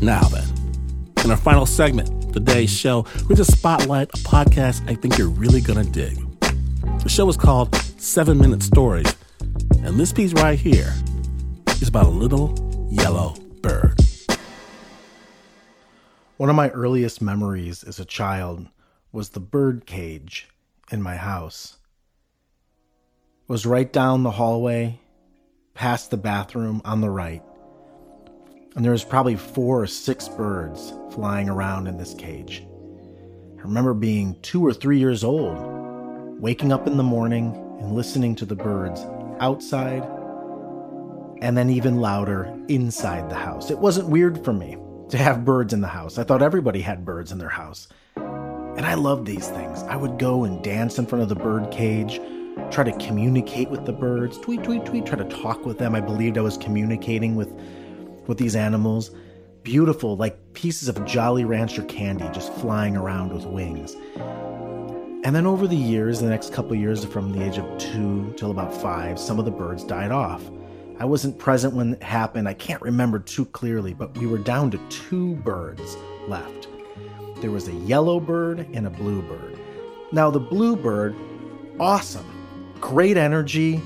Now then, in our final segment, today's show, we just spotlight a podcast I think you're really gonna dig. The show is called Seven Minute Stories, and this piece right here is about a little yellow bird. One of my earliest memories as a child was the bird cage in my house. It was right down the hallway, past the bathroom on the right. And there was probably four or six birds flying around in this cage. I remember being two or three years old, waking up in the morning and listening to the birds outside and then even louder inside the house. It wasn't weird for me to have birds in the house. I thought everybody had birds in their house. And I loved these things. I would go and dance in front of the bird cage, try to communicate with the birds, tweet, tweet, tweet, try to talk with them. I believed I was communicating with with these animals. Beautiful, like pieces of Jolly Rancher candy just flying around with wings. And then over the years, the next couple years, from the age of two till about five, some of the birds died off. I wasn't present when it happened. I can't remember too clearly, but we were down to two birds left. There was a yellow bird and a blue bird. Now the blue bird, awesome, great energy,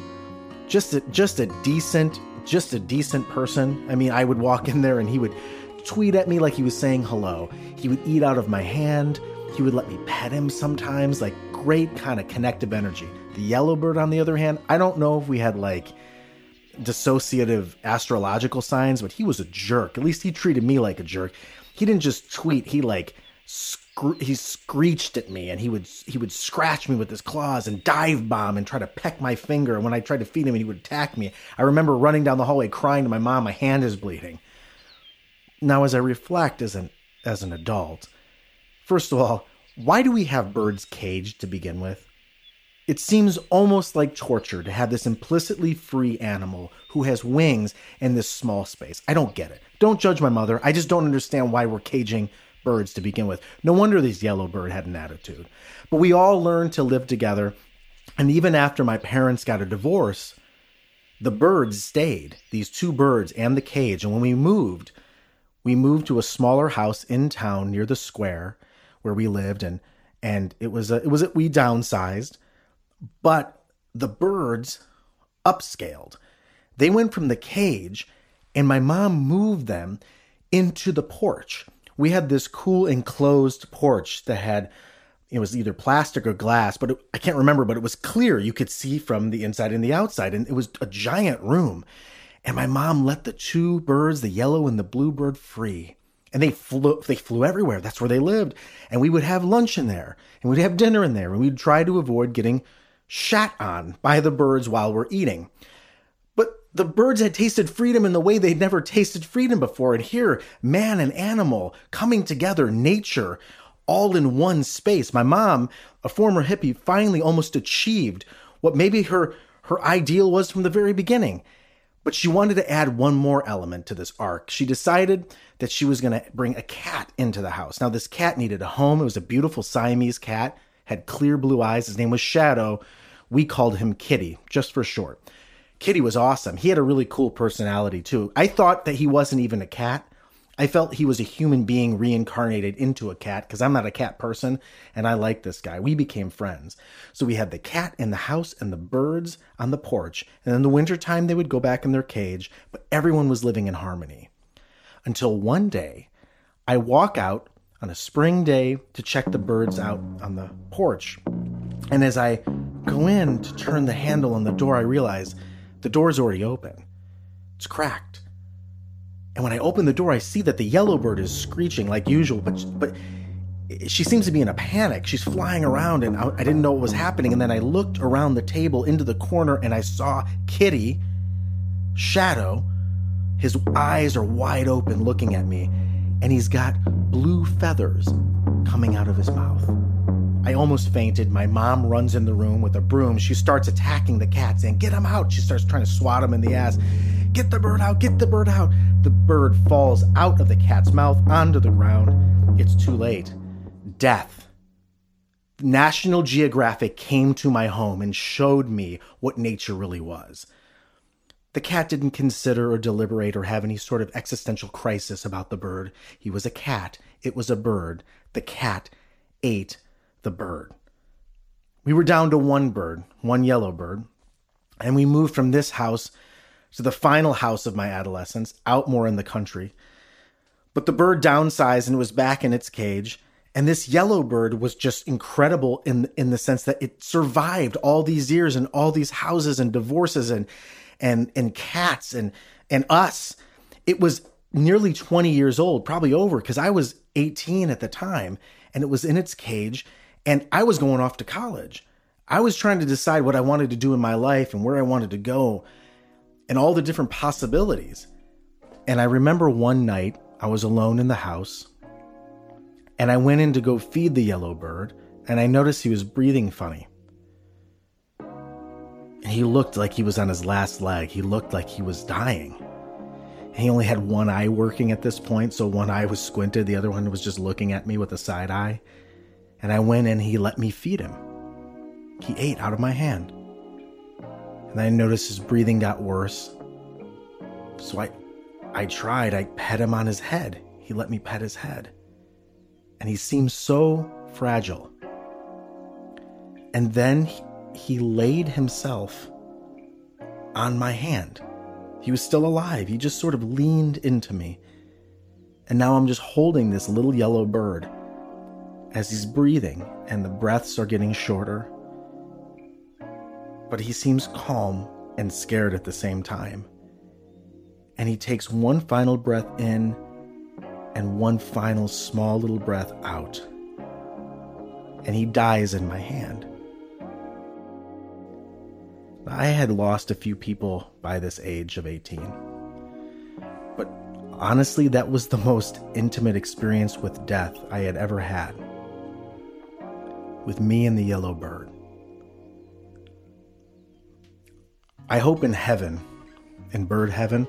just a, just a decent, just a decent person. I mean, I would walk in there and he would tweet at me like he was saying hello. He would eat out of my hand. He would let me pet him sometimes, like great kind of connective energy. The yellow bird, on the other hand, I don't know if we had like dissociative astrological signs, but he was a jerk. At least he treated me like a jerk. He didn't just tweet, he like he screeched at me and he would he would scratch me with his claws and dive bomb and try to peck my finger and when I tried to feed him he would attack me. I remember running down the hallway crying to my mom, my hand is bleeding. Now as I reflect as an as an adult, first of all, why do we have birds caged to begin with? It seems almost like torture to have this implicitly free animal who has wings in this small space. I don't get it. Don't judge my mother. I just don't understand why we're caging birds to begin with. No wonder this yellow bird had an attitude. But we all learned to live together. And even after my parents got a divorce, the birds stayed, these two birds and the cage. And when we moved, we moved to a smaller house in town near the square where we lived and and it was a, it was a, we downsized but the birds upscaled. They went from the cage, and my mom moved them into the porch. We had this cool enclosed porch that had it was either plastic or glass, but it, I can't remember, but it was clear. You could see from the inside and the outside, and it was a giant room. And my mom let the two birds, the yellow and the blue bird, free. And they flew they flew everywhere. That's where they lived. And we would have lunch in there, and we'd have dinner in there, and we'd try to avoid getting shat on by the birds while we're eating. The birds had tasted freedom in the way they'd never tasted freedom before. And here, man and animal coming together, nature, all in one space. My mom, a former hippie, finally almost achieved what maybe her, her ideal was from the very beginning. But she wanted to add one more element to this arc. She decided that she was going to bring a cat into the house. Now, this cat needed a home. It was a beautiful Siamese cat, had clear blue eyes. His name was Shadow. We called him Kitty, just for short. Kitty was awesome. He had a really cool personality, too. I thought that he wasn't even a cat. I felt he was a human being reincarnated into a cat because I'm not a cat person and I like this guy. We became friends. So we had the cat in the house and the birds on the porch. And in the wintertime, they would go back in their cage, but everyone was living in harmony. Until one day, I walk out on a spring day to check the birds out on the porch. And as I go in to turn the handle on the door, I realize the door's already open. It's cracked. And when I open the door, I see that the yellow bird is screeching like usual, but but she seems to be in a panic. She's flying around, and I, I didn't know what was happening. And then I looked around the table into the corner, and I saw Kitty, Shadow. His eyes are wide open, looking at me, and he's got blue feathers coming out of his mouth. I almost fainted. My mom runs in the room with a broom. She starts attacking the cat, saying, Get him out. She starts trying to swat him in the ass. Get the bird out, get the bird out. The bird falls out of the cat's mouth onto the ground. It's too late. Death. National Geographic came to my home and showed me what nature really was. The cat didn't consider or deliberate or have any sort of existential crisis about the bird. He was a cat. It was a bird. The cat ate the bird. We were down to one bird, one yellow bird, and we moved from this house to the final house of my adolescence, out more in the country. But the bird downsized and was back in its cage. And this yellow bird was just incredible in in the sense that it survived all these years and all these houses and divorces and and and cats and and us. It was nearly 20 years old, probably over, because I was 18 at the time, and it was in its cage, and I was going off to college. I was trying to decide what I wanted to do in my life and where I wanted to go and all the different possibilities. And I remember one night I was alone in the house and I went in to go feed the yellow bird and I noticed he was breathing funny. And he looked like he was on his last leg. He looked like he was dying. And he only had one eye working at this point, so one eye was squinted, the other one was just looking at me with a side eye. And I went in, he let me feed him. He ate out of my hand. And I noticed his breathing got worse. So I I tried, I pet him on his head. He let me pet his head. And he seemed so fragile. And then he, he laid himself on my hand. He was still alive. He just sort of leaned into me. And now I'm just holding this little yellow bird as he's breathing, and the breaths are getting shorter but he seems calm and scared at the same time. And he takes one final breath in and one final small little breath out. And he dies in my hand. I had lost a few people by this age of 18. But honestly, that was the most intimate experience with death I had ever had. With me and the yellow bird. I hope in heaven, in bird heaven,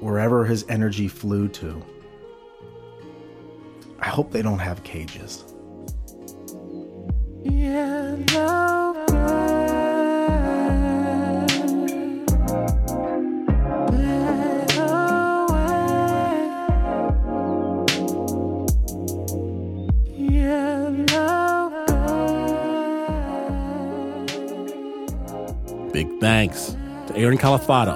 wherever his energy flew to, I hope they don't have cages. Big thanks to Aaron Califato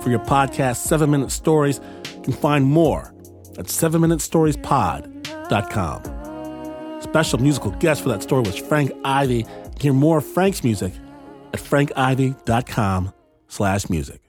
for your podcast, 7 Minute Stories. You can find more at 7minutestoriespod.com. Special musical guest for that story was Frank Ivy. Hear more of Frank's music at frankivy.com slash music.